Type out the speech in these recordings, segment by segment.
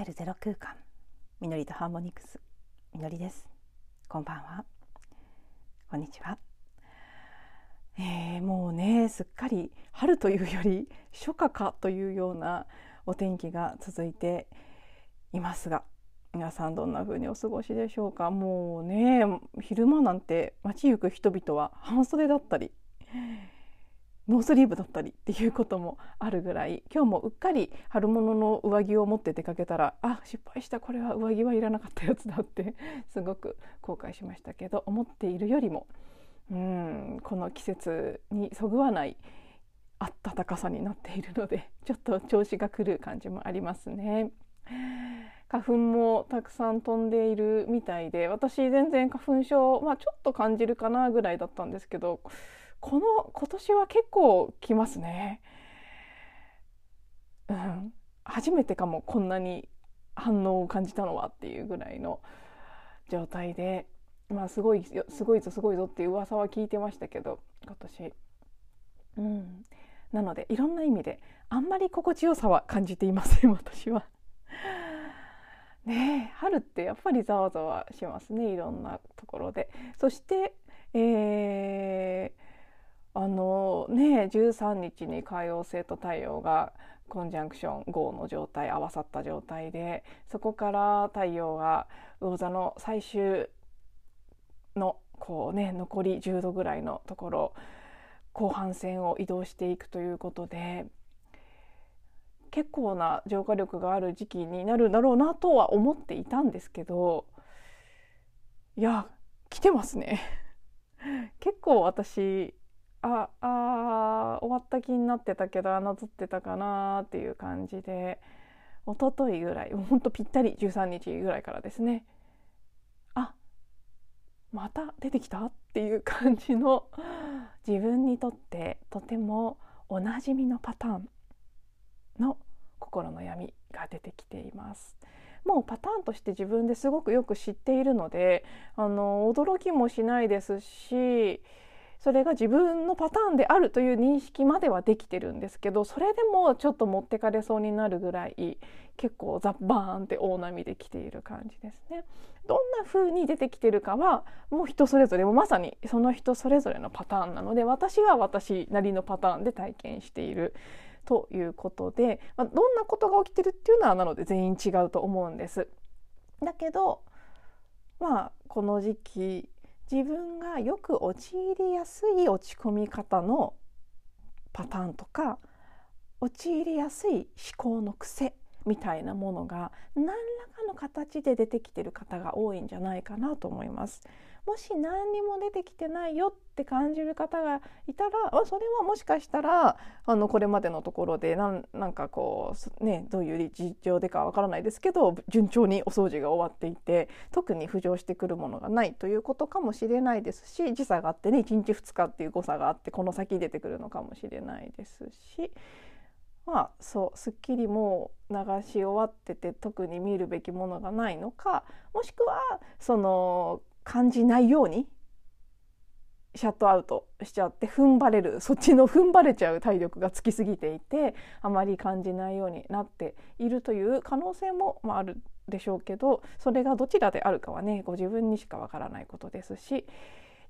自分に帰るゼロ空間。みのりとハーモニクス。みのりです。こんばんは。こんにちは、えー、もうねすっかり春というより初夏かというようなお天気が続いていますが皆さんどんな風にお過ごしでしょうか？もうね昼間なんて街行く人々は半袖だったりノースリーブだったりっていうこともあるぐらい今日もうっかり春物の上着を持って出かけたらあ失敗したこれは上着はいらなかったやつだってすごく後悔しましたけど思っているよりもうんこの季節にそぐわない暖かさになっているのでちょっと調子が狂う感じもありますね。花粉もたくさん飛んでいるみたいで私全然花粉症、まあ、ちょっと感じるかなぐらいだったんですけどこの今年は結構来ますね。うん、初めてかもこんなに反応を感じたのはっていうぐらいの状態で、まあ、すごいすごいぞすごいぞっていう噂は聞いてましたけど今年。うん、なのでいろんな意味であんまり心地よさは感じていません 私は。ね春ってやっぱりざわざわしますねいろんなところで。そして、えーあのね13日に海王星と太陽がコンジャンクション5の状態合わさった状態でそこから太陽が魚座の最終のこうね残り10度ぐらいのところ後半戦を移動していくということで結構な浄化力がある時期になるだろうなとは思っていたんですけどいや来てますね。結構私ああ終わった気になってたけど侮ってたかなっていう感じで一昨日ぐらいほんとぴったり13日ぐらいからですねあまた出てきたっていう感じの自分にとってとてもおなじみのパターンの心の闇が出てきています。もうパターンとして自分ですごくよく知っているのであの驚きもしないですしそれが自分のパターンであるという認識まではできてるんですけどそれでもちょっと持ってかれそうになるぐらい結構ザッバーンって大波で来ている感じですね。どんな風に出てきてるかはもう人それぞれもまさにその人それぞれのパターンなので私は私なりのパターンで体験しているということで、まあ、どんなことが起きてるっていうのはなので全員違うと思うんです。だけどまあこの時期自分がよく陥りやすい落ち込み方のパターンとか陥りやすい思考の癖みたいなものが何らかの形で出てきてる方が多いんじゃないかなと思います。もし何にも出てきてないよって感じる方がいたらそれはもしかしたらあのこれまでのところでなんなんかこうねどういう事情でかわからないですけど順調にお掃除が終わっていて特に浮上してくるものがないということかもしれないですし時差があってね1日2日っていう誤差があってこの先出てくるのかもしれないですし。まあそうすっきりも流し終わってて特に見るべきものがないのかもしくはその感じないようにシャットアウトしちゃって踏ん張れるそっちの踏ん張れちゃう体力がつきすぎていてあまり感じないようになっているという可能性も、まあ、るでしょうけどそれがどちらであるかはねご自分にしかわからないことですし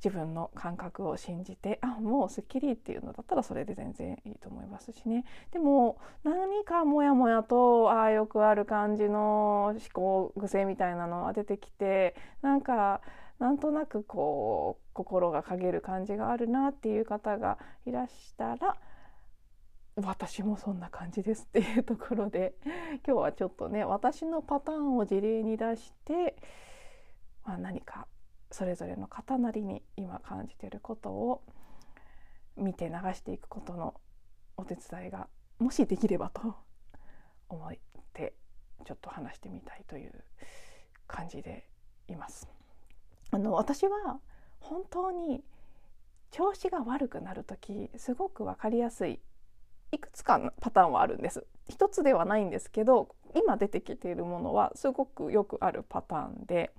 自分の感覚を信じてあもうすっきりっていうのだったらそれで全然いいと思いますしね。でも何かモヤモヤとあよくある感じの思考癖みたいなのが出てきてなんかなんとなくこう心が陰る感じがあるなっていう方がいらしたら私もそんな感じですっていうところで 今日はちょっとね私のパターンを事例に出して、まあ、何かそれぞれの方なりに今感じていることを見て流していくことのお手伝いがもしできればと思ってちょっと話してみたいという感じでいます。あの私は本当に調子が悪くなる時すごく分かりやすいいくつかのパターンはあるんです。一つではないんですけど今出てきているものはすごくよくあるパターンで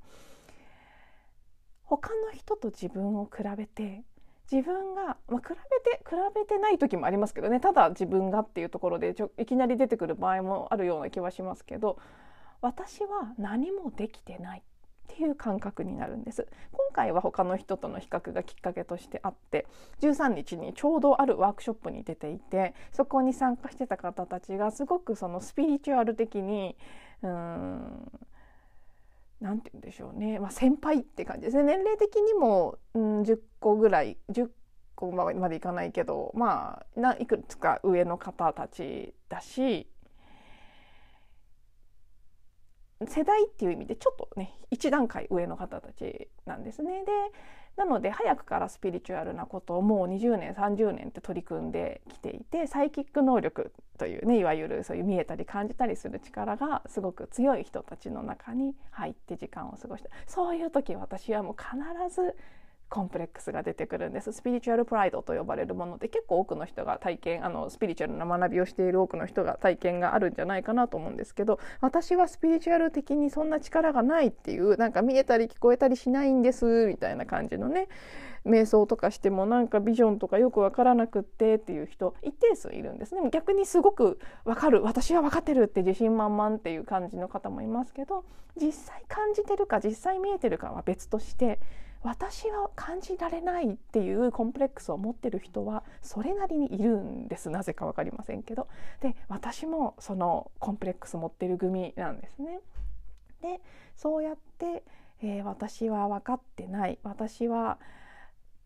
他の人と自分を比べて自分が、まあ、比べて比べてない時もありますけどね。ただ自分がっていうところでちょいきなり出てくる場合もあるような気はしますけど私は何もできてない。っていう感覚になるんです。今回は他の人との比較がきっかけとしてあって13日にちょうどあるワークショップに出ていてそこに参加してた方たちがすごくそのスピリチュアル的にうーん何て言うんでしょうね、まあ、先輩って感じですね。年齢的にも、うん、10個ぐらい10個までいかないけどまあないくつか上の方たちだし世代っていう意味でちょっとね一段階上の方たちなんですね。でなので早くからスピリチュアルなことをもう20年30年って取り組んできていてサイキック能力というねいわゆるそういう見えたり感じたりする力がすごく強い人たちの中に入って時間を過ごしたそういう時私はもう必ずコンプレックスが出てくるんです。スピリチュアルプライドと呼ばれるもので結構多くの人が体験あのスピリチュアルな学びをしている多くの人が体験があるんじゃないかなと思うんですけど私はスピリチュアル的にそんな力がないっていうなんか見えたり聞こえたりしないんですみたいな感じのね瞑想とかしてもなんかビジョンとかよく分からなくってっていう人一定数いるんです。ね逆にすごく分かる。私は分かってるって自信満々っていう感じの方もいますけど実際感じてるか実際見えてるかは別として私は感じられないっていうコンプレックスを持ってる人はそれなりにいるんです。なぜか分かりませんけど。で私もそのコンプレックス持ってる組なんですね。でそうやって、えー、私は分かってない。私は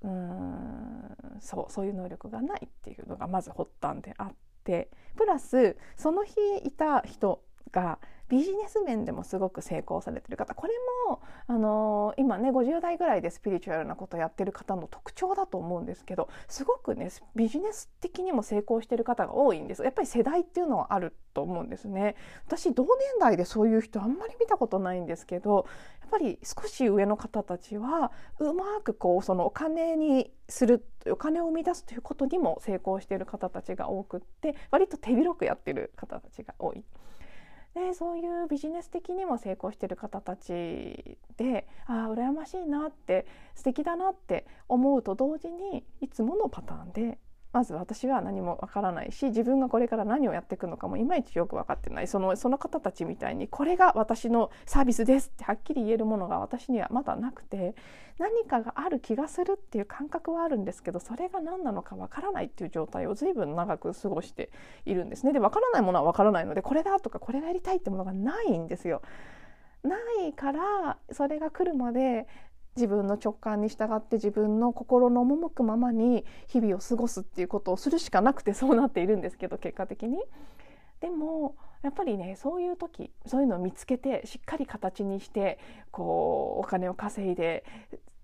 うーんそうそういう能力がないっていうのがまず発端であって。プラスその日いた人がビジネス面でもすごく成功されてる方。これも、あのー、今ね50代ぐらいでスピリチュアルなことをやってる方の特徴だと思うんですけどすごくねビジネス的にも成功してる方が多いんです。やっぱり世代っていうのはあると思うんですね。私同年代でそういう人あんまり見たことないんですけどやっぱり少し上の方たちはうまくこうそのお金にするお金を生み出すということにも成功している方たちが多くって割と手広くやってる方たちが多い。でそういうビジネス的にも成功してる方たちでああ羨ましいなって素敵だなって思うと同時にいつものパターンでまず私は何もわからないし自分がこれから何をやっていくのかもいまいちよく分かってないそのその方たちみたいにこれが私のサービスですってはっきり言えるものが私にはまだなくて何かがある気がするっていう感覚はあるんですけどそれが何なのかわからないっていう状態を随分長く過ごしているんですね。でわからないものはわからないのでこれだとかこれがやりたいってものがないんですよ。ないからそれが来るまで自分の直感に従って自分の心の赴くままに日々を過ごすっていうことをするしかなくてそうなっているんですけど結果的に。でもやっぱりねそういう時そういうのを見つけてしっかり形にしてこうお金を稼いで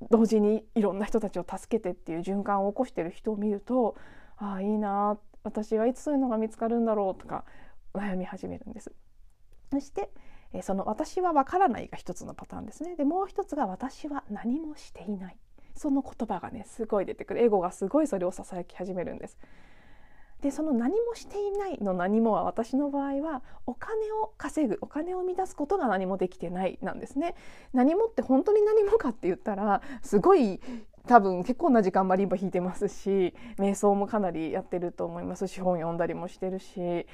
同時にいろんな人たちを助けてっていう循環を起こしてる人を見るとああいいな私はいつそういうのが見つかるんだろうとか悩み始めるんです。そしてえその私はわからないが一つのパターンですね。でもう一つが私は何もしていない。その言葉がねすごい出てくる。エゴがすごいそれをささやき始めるんです。でその何もしていないの何もは私の場合はお金を稼ぐ。お金を生み出すことが何もできてないなんですね。何もって本当に何もかって言ったらすごい多分結構な時間マリンバ弾いてますし瞑想もかなりやってると思いますし本読んだりもしてるし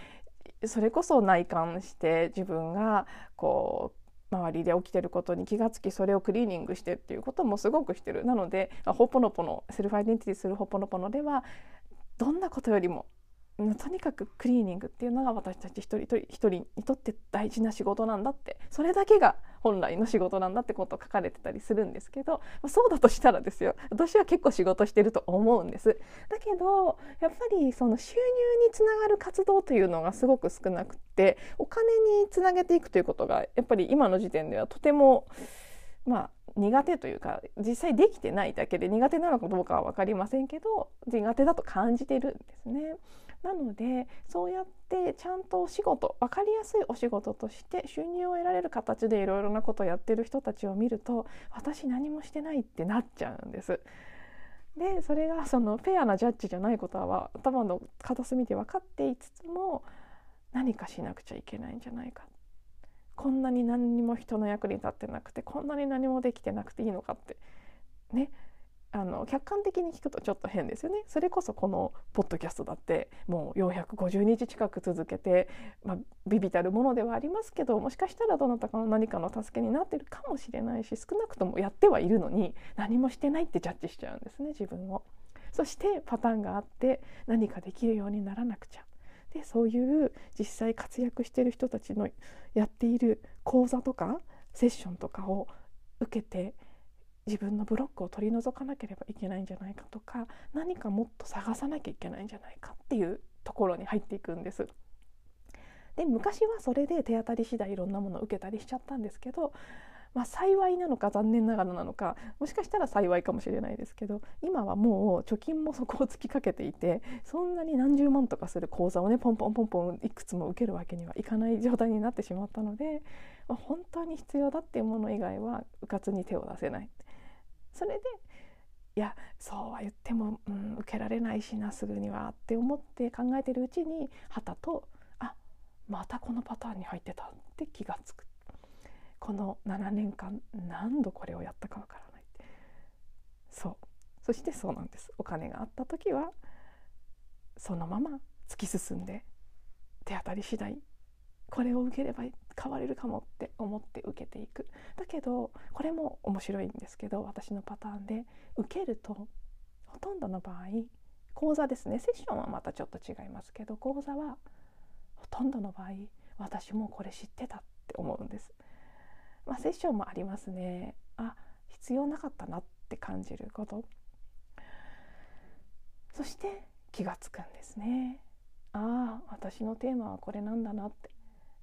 それこそ内観して自分がこう周りで起きてることに気がつきそれをクリーニングしてっていうこともすごくしてる。なのでホポノポノセルフアイデンティティするホポノポノではどんなことよりもとにかくクリーニングっていうのが私たち一人一人にとって大事な仕事なんだってそれだけが本来の仕事なんだってことを書かれてたりするんですけどそうだとしたらですよ私は結構仕事してると思うんです。だけどやっぱりその収入につながる活動というのがすごく少なくてお金につなげていくということがやっぱり今の時点ではとてもまあ苦手というか実際できてないだけで苦手なのかどうかは分かりませんけど苦手だと感じてるんですね。なのでそうやってちゃんとお仕事分かりやすいお仕事として収入を得られる形でいろいろなことをやってる人たちを見ると私何もしてないってなっちゃうんです。でそれがそのフェアなジャッジじゃないことは頭の片隅で分かっていつつも何かしなくちゃいけないんじゃないかこんなに何にも人の役に立ってなくてこんなに何もできてなくていいのかってねあの客観的に聞くとちょっと変ですよねそれこそこのポッドキャストだってもう450日近く続けて、まあ、ビビたるものではありますけどもしかしたらどなたかの何かの助けになってるかもしれないし少なくともやってはいるのに何もしてないってジャッジしちゃうんですね自分を。そしてパターンがあって何かできるようにならなくちゃ。でそういう実際活躍してる人たちのやっている講座とかセッションとかを受けて自分のブロックを取り除かなければいけないんじゃないかとか何かもっと探さなきゃいけないんじゃないかっていうところに入っていくんです。で昔はそれで手当たり次第いろんなものを受けたりしちゃったんですけど、まあ、幸いなのか残念ながらなのかもしかしたら幸いかもしれないですけど今はもう貯金も底をつきかけていてそんなに何十万とかする講座をねポンポンポンポンいくつも受けるわけにはいかない状態になってしまったので、まあ、本当に必要だっていうもの以外はうかつに手を出せない。それでいやそうは言っても、うん、受けられないしなすぐにはって思って考えてるうちにはたとあまたこのパターンに入ってたって気が付く。この7年間何度これをやったかわからないそう。そしてそうなんです。お金があった時はそのまま突き進んで手当たり次第。これを受ければ変われるかもって思って受けていく。だけどこれも面白いんですけど私のパターンで受けるとほとんどの場合講座ですね。セッションはまたちょっと違いますけど講座はほとんどの場合私もこれ知ってたって思うんです。まあ、セッションもありますね。あ必要なかったなって感じること。そして気がつくんですね。ああ私のテーマはこれなんだなって。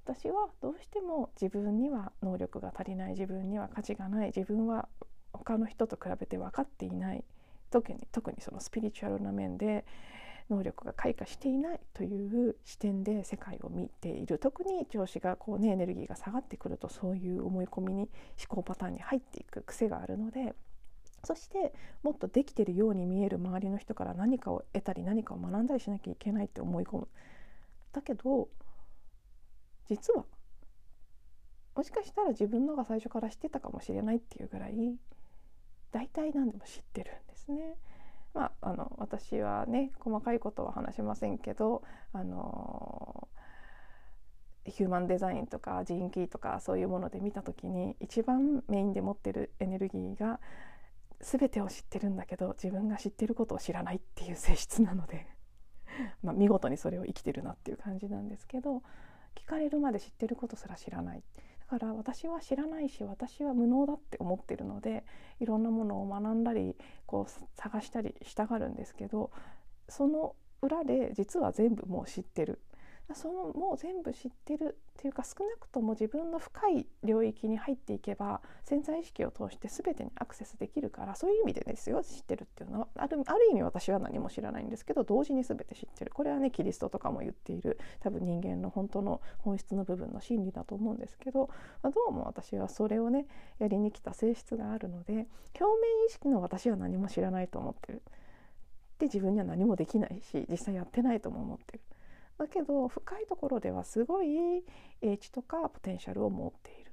私はどうしても自分には能力が足りない自分には価値がない自分は他の人と比べて分かっていない特に特にそのスピリチュアルな面で能力が開花していないという視点で世界を見ている特に調子がこう、ね、エネルギーが下がってくるとそういう思い込みに思考パターンに入っていく癖があるのでそしてもっとできてるように見える周りの人から何かを得たり何かを学んだりしなきゃいけないって思い込む。だけど実はもしかしたら自分のが最初から知ってたかもしれないっていうぐらい大体何でも知ってるんですね。まあ、あの私はね細かいことは話しませんけどあのヒューマンデザインとか人気とかそういうもので見た時に一番メインで持ってるエネルギーが全てを知ってるんだけど自分が知ってることを知らないっていう性質なのでまあ見事にそれを生きてるなっていう感じなんですけど聞かれるまで知ってることすら知らない。だから私は知らないし私は無能だって思ってるのでいろんなものを学んだりこう探したりしたがるんですけどその裏で実は全部もう知ってる。そのもう全部知ってるっていうか少なくとも自分の深い領域に入っていけば潜在意識を通して全てにアクセスできるからそういう意味でですよ知ってるっていうのはあるある意味私は何も知らないんですけど同時に全て知ってるこれはねキリストとかも言っている多分人間の本当の本質の部分の真理だと思うんですけど、まあ、どうも私はそれをねやりに来た性質があるので表面意識の私は何も知らないと思ってる。で自分には何もできないし実際やってないとも思ってる。だけど深いところではすごい英知とかポテンシャルを持っている。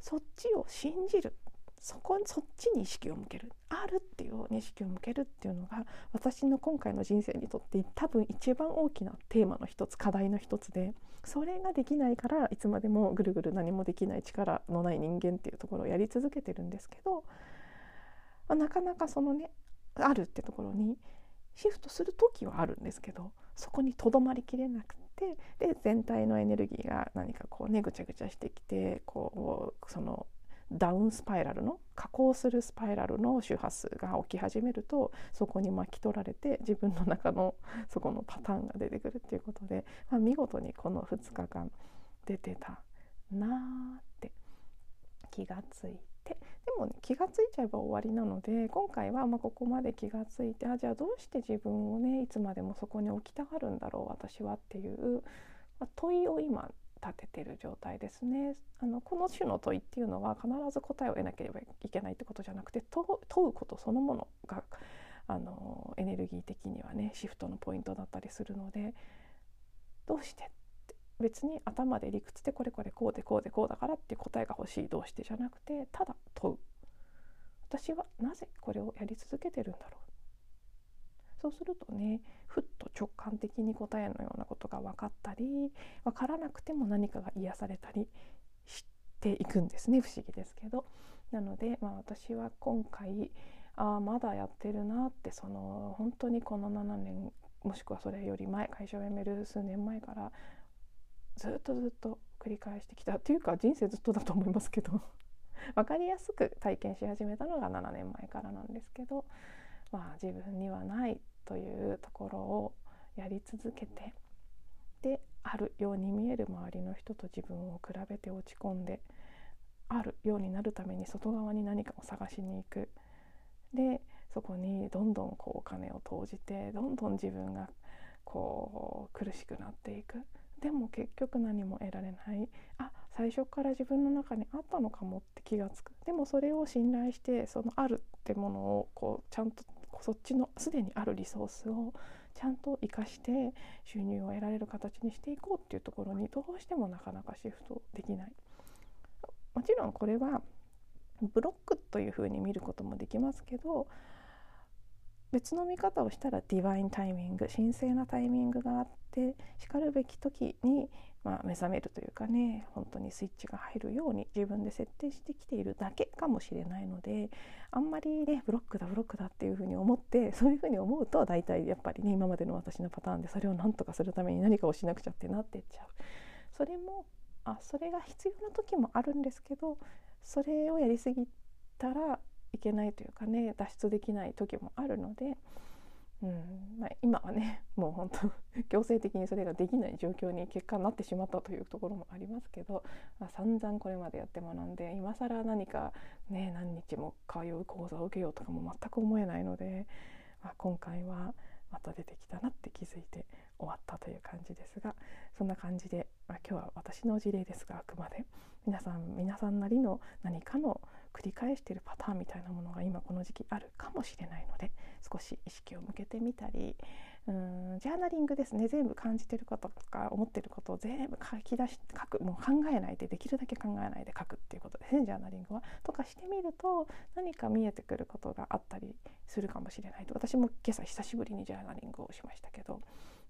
そっちを信じる。そこそっちに意識を向ける。あるっていう意識を向けるっていうのが私の今回の人生にとって多分一番大きなテーマの一つ課題の一つでそれができないからいつまでもぐるぐる何もできない力のない人間っていうところをやり続けてるんですけど、まあ、なかなかそのねあるってところにシフトする時はあるんですけどそこにとどまりきれなくてで全体のエネルギーが何かこうねぐちゃぐちゃしてきてこうそのダウンスパイラルの下降するスパイラルの周波数が起き始めるとそこに巻き取られて自分の中のそこのパターンが出てくるっていうことで、まあ、見事にこの2日間出てたなーって気がついて。て。でも、ね、気が付いちゃえば終わりなので今回はまここまで気が付いてあじゃあどうして自分をねいつまでもそこに置きたがるんだろう私はっていう、まあ、問いを今立ててる状態ですね。あのこの種の問いっていうのは必ず答えを得なければいけないってことじゃなくて問うことそのものがあのエネルギー的にはねシフトのポイントだったりするのでどうして別に頭で理屈でこれこれこうでこうでこうだからって答えが欲しいどうしてじゃなくてただ問う。私はなぜこれをやり続けてるんだろう。そうするとねふっと直感的に答えのようなことが分かったり分からなくても何かが癒されたりしていくんですね。不思議ですけど。なので、まあ、私は今回ああまだやってるなってその本当にこの7年もしくはそれより前会社を辞める数年前からずっとずっと繰り返してきたっていうか人生ずっとだと思いますけど。分かりやすく体験し始めたのが7年前からなんですけど、まあ、自分にはないというところをやり続けて。であるように見える周りの人と自分を比べて落ち込んで。あるようになるために外側に何かを探しに行く。でそこにどんどんこうお金を投じてどんどん自分がこう苦しくなっていく。でも結局何も得られないあ最初から自分の中にあったのかもって気が付くでもそれを信頼してそのあるってものをこうちゃんとそっちのすでにあるリソースをちゃんと生かして収入を得られる形にしていこうっていうところにどうしてもなかなかシフトできない。もちろんこれはブロックというふうに見ることもできますけど別の見方をしたらディバインタイミング神聖なタイミングがあってしかるべき時に、まあ、目覚めるというかね本当にスイッチが入るように自分で設定してきているだけかもしれないのであんまりねブロックだブロックだっていうふうに思ってそういうふうに思うと大体やっぱりね今までの私のパターンでそれを何とかするために何かをしなくちゃってなってっちゃう。それもあそれが必要な時もあるんですけどそれをやりすぎたらいけないというかね脱出できない時もあるので、うんまあ、今はね もう本当 強制的にそれができない状況に結果になってしまったというところもありますけど、まあ、散々これまでやって学んで今更何かね何日も通う講座を受けようとかも全く思えないので、まあ、今回はまた出てきたなって気づいて終わったという感じですがそんな感じで、まあ、今日は私の事例ですがあくまで皆さん皆さんなりの何かの繰り返しているパターンみたいなものが今この時期あるかもしれないので少し意識を向けてみたりうんジャーナリングですね。全部感じてることとか思ってることを全部書き出し書く。もう考えないでできるだけ考えないで書くっていうことですね。ジャーナリングは。とかしてみると何か見えてくることがあったりするかもしれないと。私も今朝久しぶりにジャーナリングをしましたけど、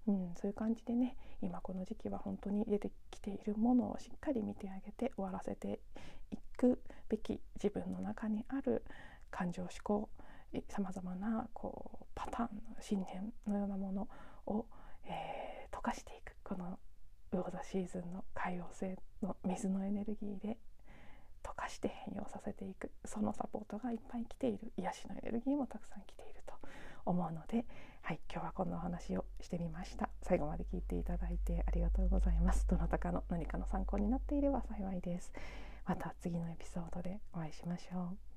うん、そういう感じでね今この時期は本当に出てきているものをしっかり見てあげて終わらせていくべき自分の中にある感情思考さまざまなこうパターン信念のようなものを、えー、溶かしていくこの魚座シーズンの海洋性の水のエネルギーで溶かして変容させていく。そのサポートがいっぱい来ている。癒しのエネルギーもたくさん来ていると。思うので、はい、今日はこんなお話をしてみました。最後まで聞いていただいてありがとうございます。どなたかの何かの参考になっていれば幸いです。また次のエピソードでお会いしましょう。